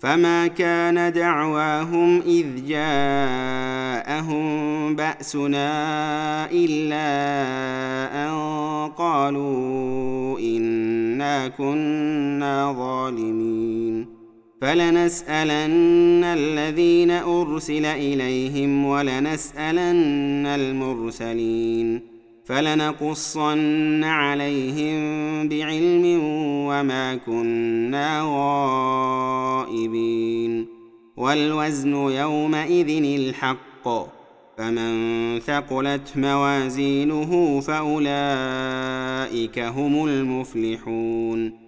فما كان دعواهم اذ جاءهم باسنا الا ان قالوا انا كنا ظالمين فلنسالن الذين ارسل اليهم ولنسالن المرسلين فلنقصن عليهم بعلم وما كنا غائبين. والوزن يومئذ الحق فمن ثقلت موازينه فأولئك هم المفلحون.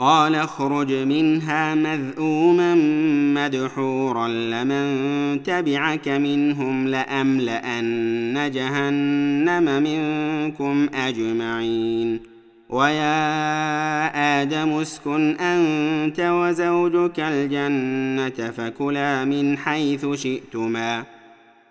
قال اخرج منها مذءوما مدحورا لمن تبعك منهم لأملأن جهنم منكم أجمعين. ويا آدم اسكن أنت وزوجك الجنة فكلا من حيث شئتما.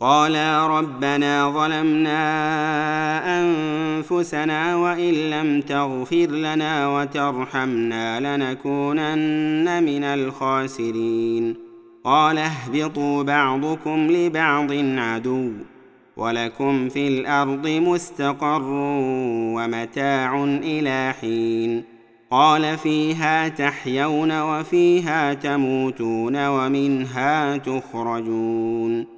قالا ربنا ظلمنا أنفسنا وإن لم تغفر لنا وترحمنا لنكونن من الخاسرين. قال اهبطوا بعضكم لبعض عدو ولكم في الأرض مستقر ومتاع إلى حين. قال فيها تحيون وفيها تموتون ومنها تخرجون.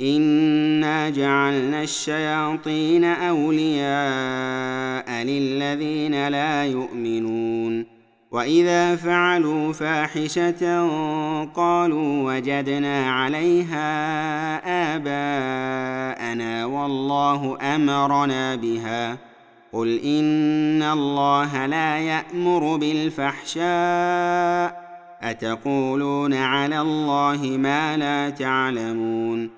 انا جعلنا الشياطين اولياء للذين لا يؤمنون واذا فعلوا فاحشه قالوا وجدنا عليها اباءنا والله امرنا بها قل ان الله لا يامر بالفحشاء اتقولون على الله ما لا تعلمون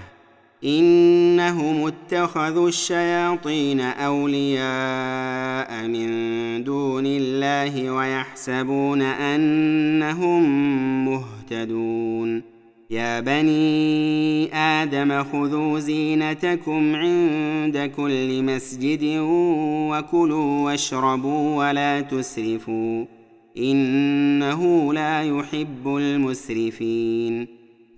إنهم اتخذوا الشياطين أولياء من دون الله ويحسبون أنهم مهتدون. يا بني آدم خذوا زينتكم عند كل مسجد وكلوا واشربوا ولا تسرفوا إنه لا يحب المسرفين.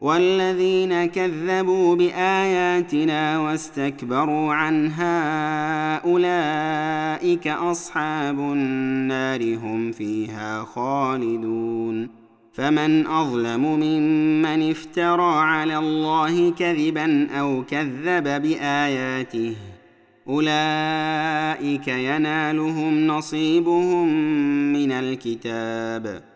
والذين كذبوا بآياتنا واستكبروا عنها أولئك أصحاب النار هم فيها خالدون. فمن أظلم ممن افترى على الله كذبا أو كذب بآياته أولئك ينالهم نصيبهم من الكتاب.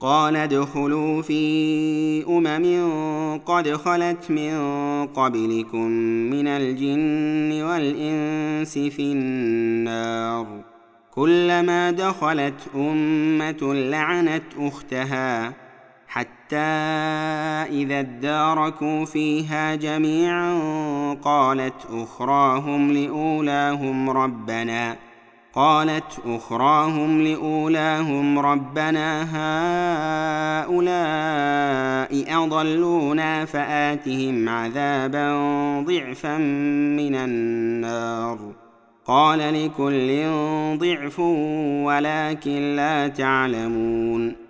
قال ادخلوا في أمم قد خلت من قبلكم من الجن والإنس في النار. كلما دخلت أمة لعنت أختها حتى إذا اداركوا فيها جميعا قالت أخراهم لأولاهم ربنا. قالت أخراهم لأولاهم ربنا هؤلاء أضلونا فآتهم عذابا ضعفا من النار. قال لكل ضعف ولكن لا تعلمون.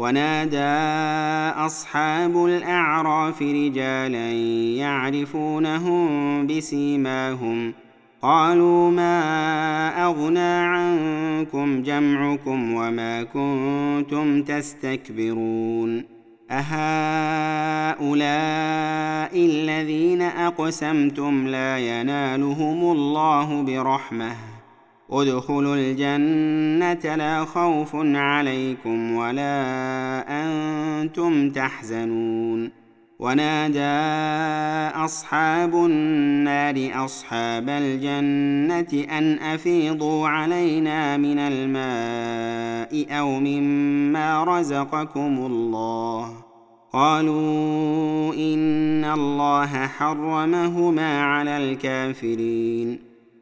ونادى أصحاب الأعراف رجالا يعرفونهم بسيماهم. قالوا ما أغنى عنكم جمعكم وما كنتم تستكبرون. أهؤلاء الذين أقسمتم لا ينالهم الله برحمة. ادخلوا الجنة لا خوف عليكم ولا أنتم تحزنون. ونادى أصحاب النار أصحاب الجنة أن أفيضوا علينا من الماء أو مما رزقكم الله. قالوا إن الله حرمهما على الكافرين.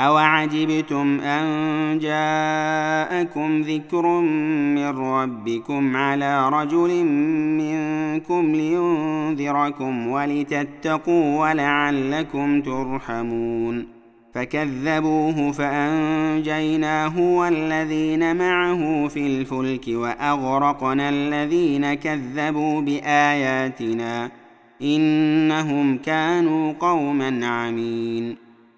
اوعجبتم ان جاءكم ذكر من ربكم على رجل منكم لينذركم ولتتقوا ولعلكم ترحمون فكذبوه فانجيناه والذين معه في الفلك واغرقنا الذين كذبوا باياتنا انهم كانوا قوما عمين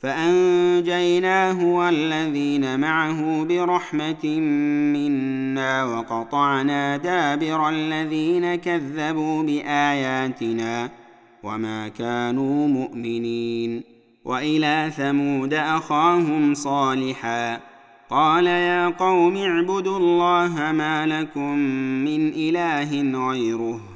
فأنجيناه والذين معه برحمة منا وقطعنا دابر الذين كذبوا بآياتنا وما كانوا مؤمنين وإلى ثمود أخاهم صالحا قال يا قوم اعبدوا الله ما لكم من إله غيره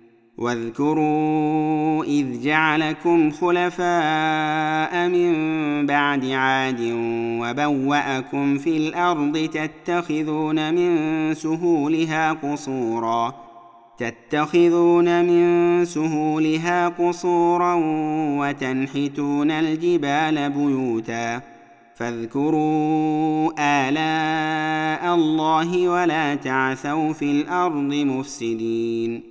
واذكروا إذ جعلكم خلفاء من بعد عاد وبوأكم في الأرض تتخذون من سهولها قصورا تتخذون من سهولها قصورا وتنحتون الجبال بيوتا فاذكروا آلاء الله ولا تعثوا في الأرض مفسدين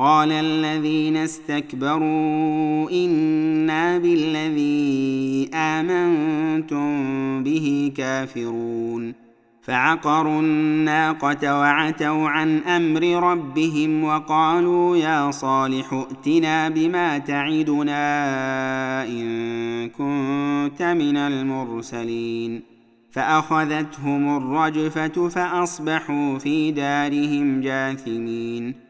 قال الذين استكبروا إنا بالذي آمنتم به كافرون. فعقروا الناقة وعتوا عن أمر ربهم وقالوا يا صالح ائتنا بما تعدنا إن كنت من المرسلين. فأخذتهم الرجفة فأصبحوا في دارهم جاثمين.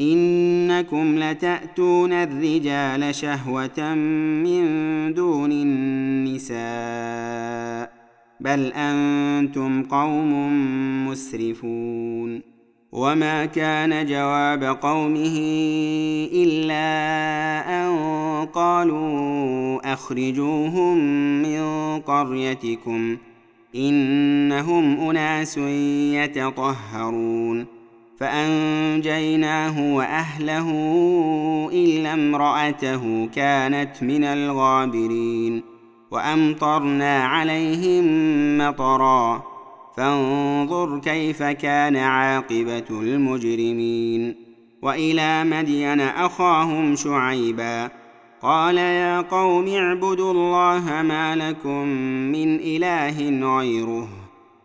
إنكم لتأتون الرجال شهوة من دون النساء بل أنتم قوم مسرفون. وما كان جواب قومه إلا أن قالوا أخرجوهم من قريتكم إنهم أناس يتطهرون. فأنجيناه وأهله إلا امرأته كانت من الغابرين وأمطرنا عليهم مطرا. فانظر كيف كان عاقبة المجرمين. وإلى مدين أخاهم شعيبا. قال يا قوم اعبدوا الله ما لكم من إله غيره.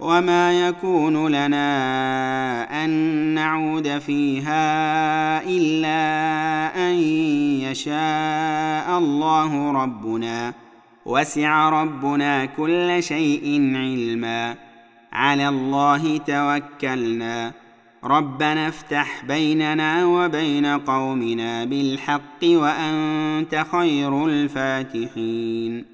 وما يكون لنا أن نعود فيها إلا أن يشاء الله ربنا. وسع ربنا كل شيء علما. على الله توكلنا. ربنا افتح بيننا وبين قومنا بالحق وأنت خير الفاتحين.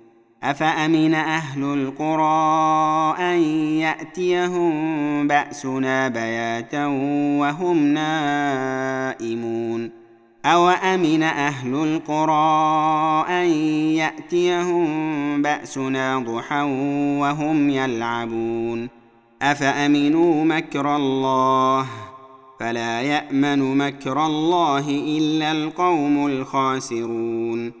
أفأمن أهل القرى أن يأتيهم بأسنا بياتا وهم نائمون؟ أوأمن أهل القرى أن يأتيهم بأسنا ضحى وهم يلعبون؟ أفأمنوا مكر الله؟ فلا يأمن مكر الله إلا القوم الخاسرون.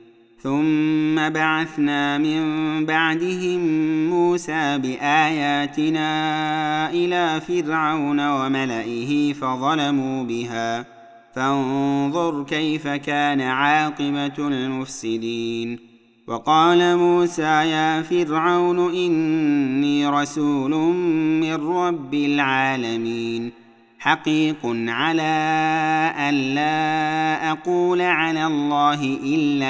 ثم بعثنا من بعدهم موسى بآياتنا إلى فرعون وملئه فظلموا بها. فانظر كيف كان عاقبة المفسدين. وقال موسى يا فرعون إني رسول من رب العالمين. حقيق على أن لا أقول على الله إلا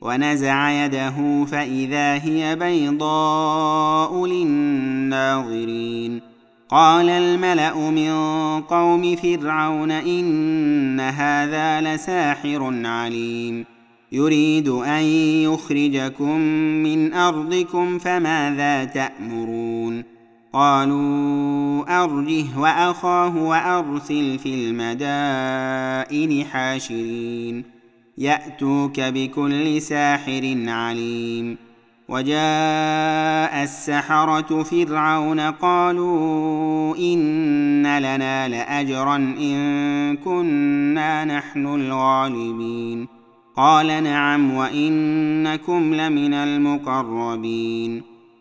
ونزع يده فإذا هي بيضاء للناظرين. قال الملأ من قوم فرعون إن هذا لساحر عليم. يريد أن يخرجكم من أرضكم فماذا تأمرون؟ قالوا أرجه وأخاه وأرسل في المدائن حاشرين. يأتوك بكل ساحر عليم. وجاء السحرة فرعون قالوا إن لنا لأجرا إن كنا نحن الغالبين. قال نعم وإنكم لمن المقربين.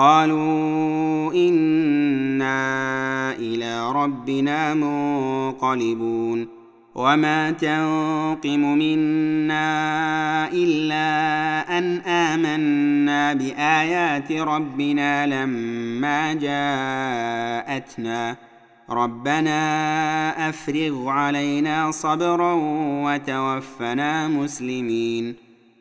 قالوا إنا إلى ربنا منقلبون وما تنقم منا إلا أن آمنا بآيات ربنا لما جاءتنا. ربنا أفرغ علينا صبرا وتوفنا مسلمين.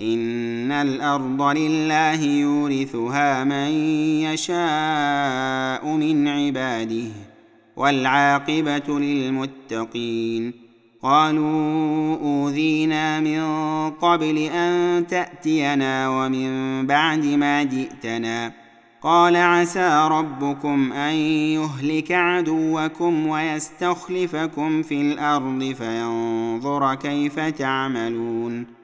ان الأرض لله يورثها من يشاء من عباده والعاقبه للمتقين قالوا اوذينا من قبل ان تاتينا ومن بعد ما جئتنا قال عسى ربكم ان يهلك عدوكم ويستخلفكم في الأرض فينظر كيف تعملون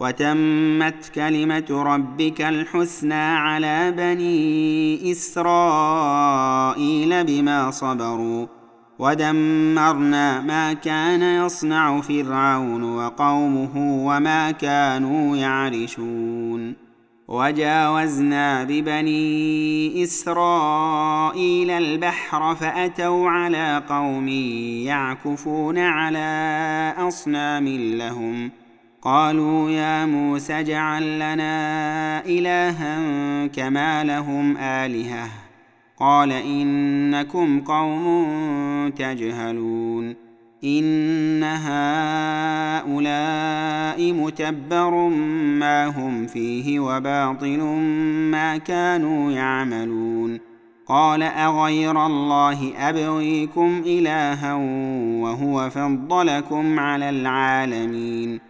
وتمت كلمة ربك الحسنى على بني إسرائيل بما صبروا ودمرنا ما كان يصنع فرعون وقومه وما كانوا يعرشون وجاوزنا ببني إسرائيل البحر فأتوا على قوم يعكفون على أصنام لهم قالوا يا موسى اجعل لنا إلها كما لهم آلهة. قال إنكم قوم تجهلون. إن هؤلاء متبر ما هم فيه وباطل ما كانوا يعملون. قال أغير الله أبغيكم إلها وهو فضلكم على العالمين.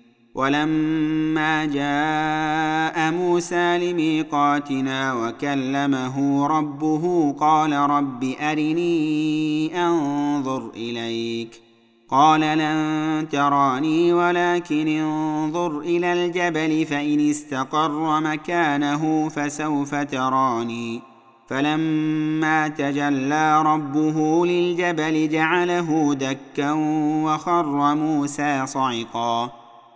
ولما جاء موسى لميقاتنا وكلمه ربه قال رب أرني أنظر إليك. قال لن تراني ولكن انظر إلى الجبل فإن استقر مكانه فسوف تراني. فلما تجلى ربه للجبل جعله دكا وخر موسى صعقا.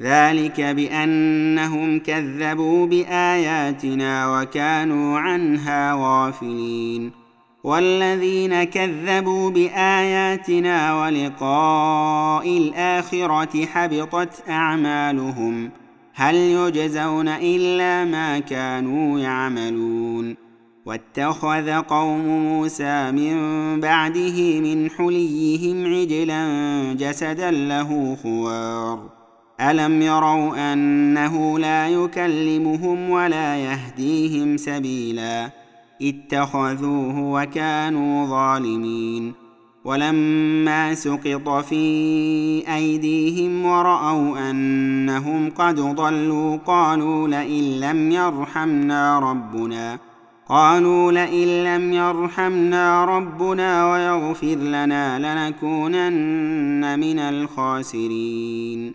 ذلك بأنهم كذبوا بآياتنا وكانوا عنها غافلين. والذين كذبوا بآياتنا ولقاء الآخرة حبطت أعمالهم. هل يجزون إلا ما كانوا يعملون. واتخذ قوم موسى من بعده من حليهم عجلا جسدا له خوار. الم يروا انه لا يكلمهم ولا يهديهم سبيلا اتخذوه وكانوا ظالمين ولما سقط في ايديهم وراوا انهم قد ضلوا قالوا لئن لم يرحمنا ربنا قالوا لئن لم يرحمنا ربنا ويغفر لنا لنكونن من الخاسرين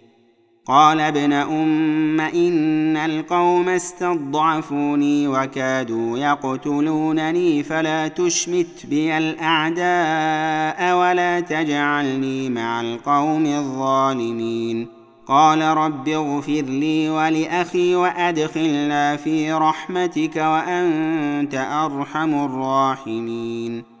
قال ابن أم إن القوم استضعفوني وكادوا يقتلونني فلا تشمت بي الأعداء ولا تجعلني مع القوم الظالمين. قال رب اغفر لي ولأخي وأدخلنا في رحمتك وأنت أرحم الراحمين.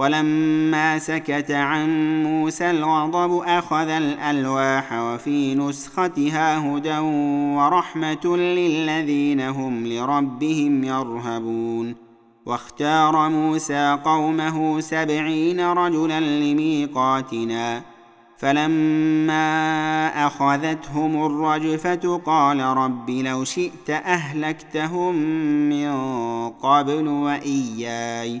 ولما سكت عن موسى الغضب أخذ الألواح وفي نسختها هدى ورحمة للذين هم لربهم يرهبون. واختار موسى قومه سبعين رجلا لميقاتنا. فلما أخذتهم الرجفة قال رب لو شئت أهلكتهم من قبل وإياي.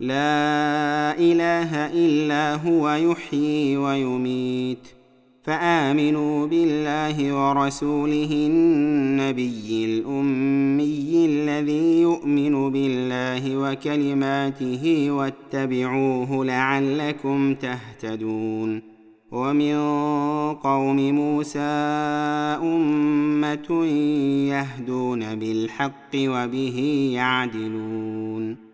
لا إله إلا هو يحيي ويميت. فآمنوا بالله ورسوله النبي الأمي الذي يؤمن بالله وكلماته واتبعوه لعلكم تهتدون. ومن قوم موسى أمة يهدون بالحق وبه يعدلون.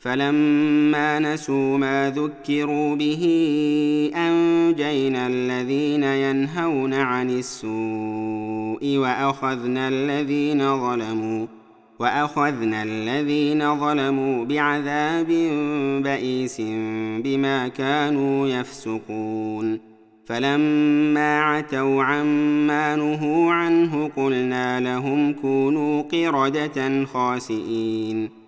فلما نسوا ما ذكروا به أنجينا الذين ينهون عن السوء وأخذنا الذين ظلموا وأخذنا الذين ظلموا بعذاب بئيس بما كانوا يفسقون فلما عتوا عما نهوا عنه قلنا لهم كونوا قردة خاسئين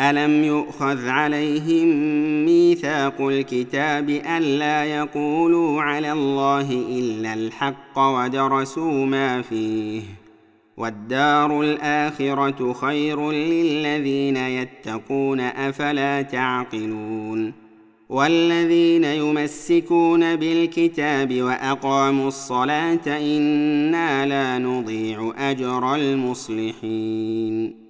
الم يؤخذ عليهم ميثاق الكتاب الا يقولوا على الله الا الحق ودرسوا ما فيه والدار الاخره خير للذين يتقون افلا تعقلون والذين يمسكون بالكتاب واقاموا الصلاه أنا لا نضيع اجر المصلحين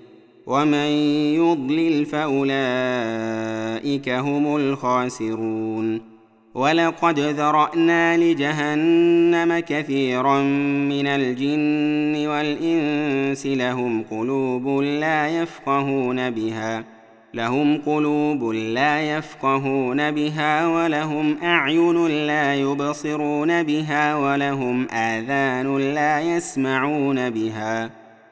ومن يضلل فأولئك هم الخاسرون. ولقد ذرأنا لجهنم كثيرا من الجن والإنس لهم قلوب لا يفقهون بها لهم قلوب لا يفقهون بها ولهم أعين لا يبصرون بها ولهم آذان لا يسمعون بها.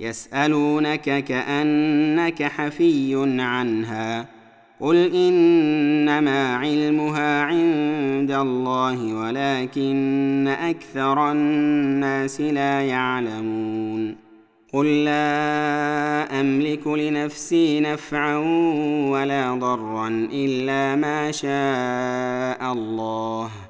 يسألونك كأنك حفي عنها. قل إنما علمها عند الله ولكن أكثر الناس لا يعلمون. قل لا أملك لنفسي نفعا ولا ضرا إلا ما شاء الله.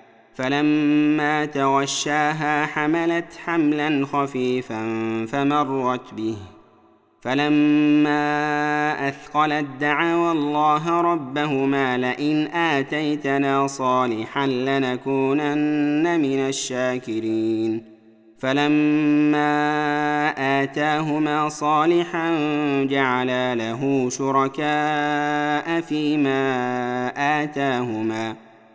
فلما تغشاها حملت حملا خفيفا فمرت به. فلما أثقلت دعوا الله ربهما لئن آتيتنا صالحا لنكونن من الشاكرين. فلما آتاهما صالحا جعلا له شركاء فيما آتاهما.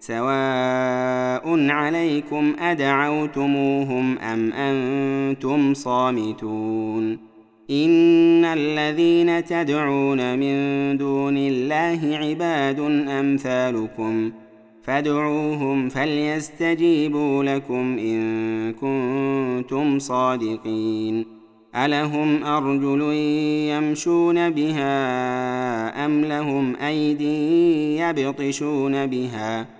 سواء عليكم ادعوتموهم ام أنتم صامتون ان الذين تدعون من دون الله عباد امثالكم فادعوهم فليستجيبوا لكم ان كنتم صادقين الهم ارجل يمشون بها ام لهم ايدي يبطشون بها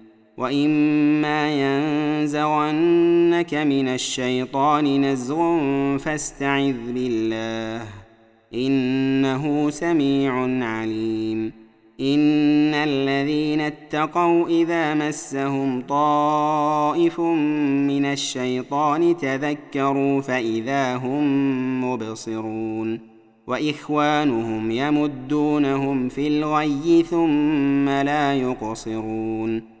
واما ينزغنك من الشيطان نزغ فاستعذ بالله انه سميع عليم ان الذين اتقوا اذا مسهم طائف من الشيطان تذكروا فاذا هم مبصرون واخوانهم يمدونهم في الغي ثم لا يقصرون